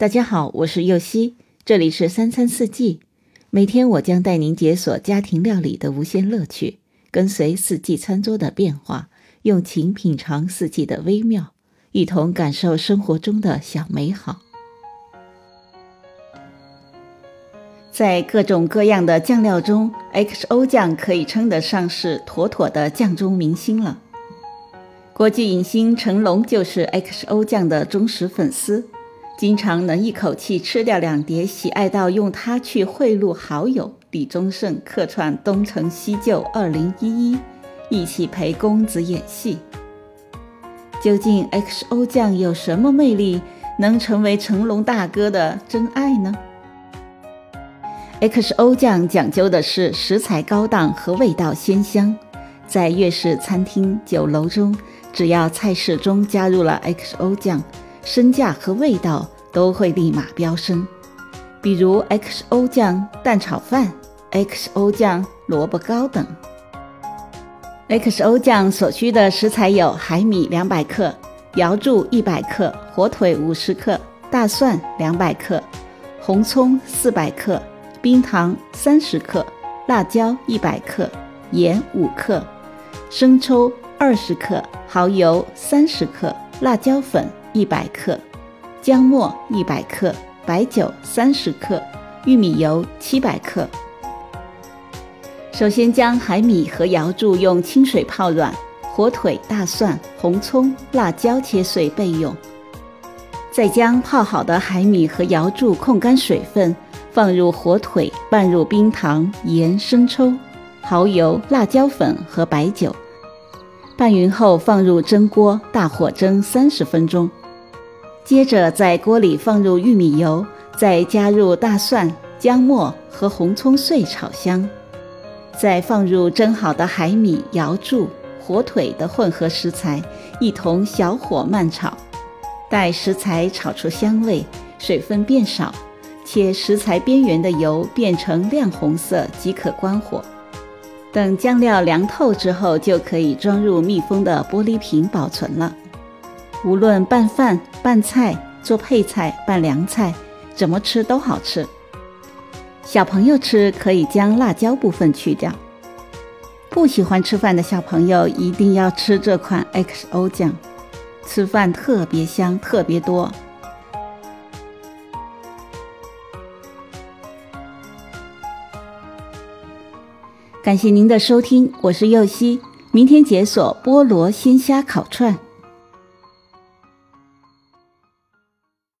大家好，我是右希，这里是三餐四季。每天我将带您解锁家庭料理的无限乐趣，跟随四季餐桌的变化，用情品尝四季的微妙，一同感受生活中的小美好。在各种各样的酱料中，XO 酱可以称得上是妥妥的酱中明星了。国际影星成龙就是 XO 酱的忠实粉丝。经常能一口气吃掉两碟，喜爱到用它去贿赂好友李宗盛客串《东成西就》二零一一，一起陪公子演戏。究竟 XO 酱有什么魅力，能成为成龙大哥的真爱呢？XO 酱讲究的是食材高档和味道鲜香，在粤式餐厅、酒楼中，只要菜式中加入了 XO 酱。身价和味道都会立马飙升，比如 XO 酱蛋炒饭、XO 酱萝卜糕等。XO 酱所需的食材有海米两百克、瑶柱一百克、火腿五十克、大蒜两百克、红葱四百克、冰糖三十克、辣椒一百克、盐五克、生抽二十克、蚝油三十克、辣椒粉。一百克姜末，一百克白酒，三十克玉米油，七百克。首先将海米和瑶柱用清水泡软，火腿、大蒜、红葱、辣椒切碎备用。再将泡好的海米和瑶柱控干水分，放入火腿，拌入冰糖、盐、生抽、蚝油、辣椒粉和白酒，拌匀后放入蒸锅，大火蒸三十分钟。接着在锅里放入玉米油，再加入大蒜、姜末和红葱碎炒香，再放入蒸好的海米、瑶柱、火腿的混合食材，一同小火慢炒，待食材炒出香味，水分变少，且食材边缘的油变成亮红色即可关火。等酱料凉透之后，就可以装入密封的玻璃瓶保存了。无论拌饭、拌菜、做配菜、拌凉菜，怎么吃都好吃。小朋友吃可以将辣椒部分去掉。不喜欢吃饭的小朋友一定要吃这款 XO 酱，吃饭特别香，特别多。感谢您的收听，我是右希，明天解锁菠萝鲜虾烤串。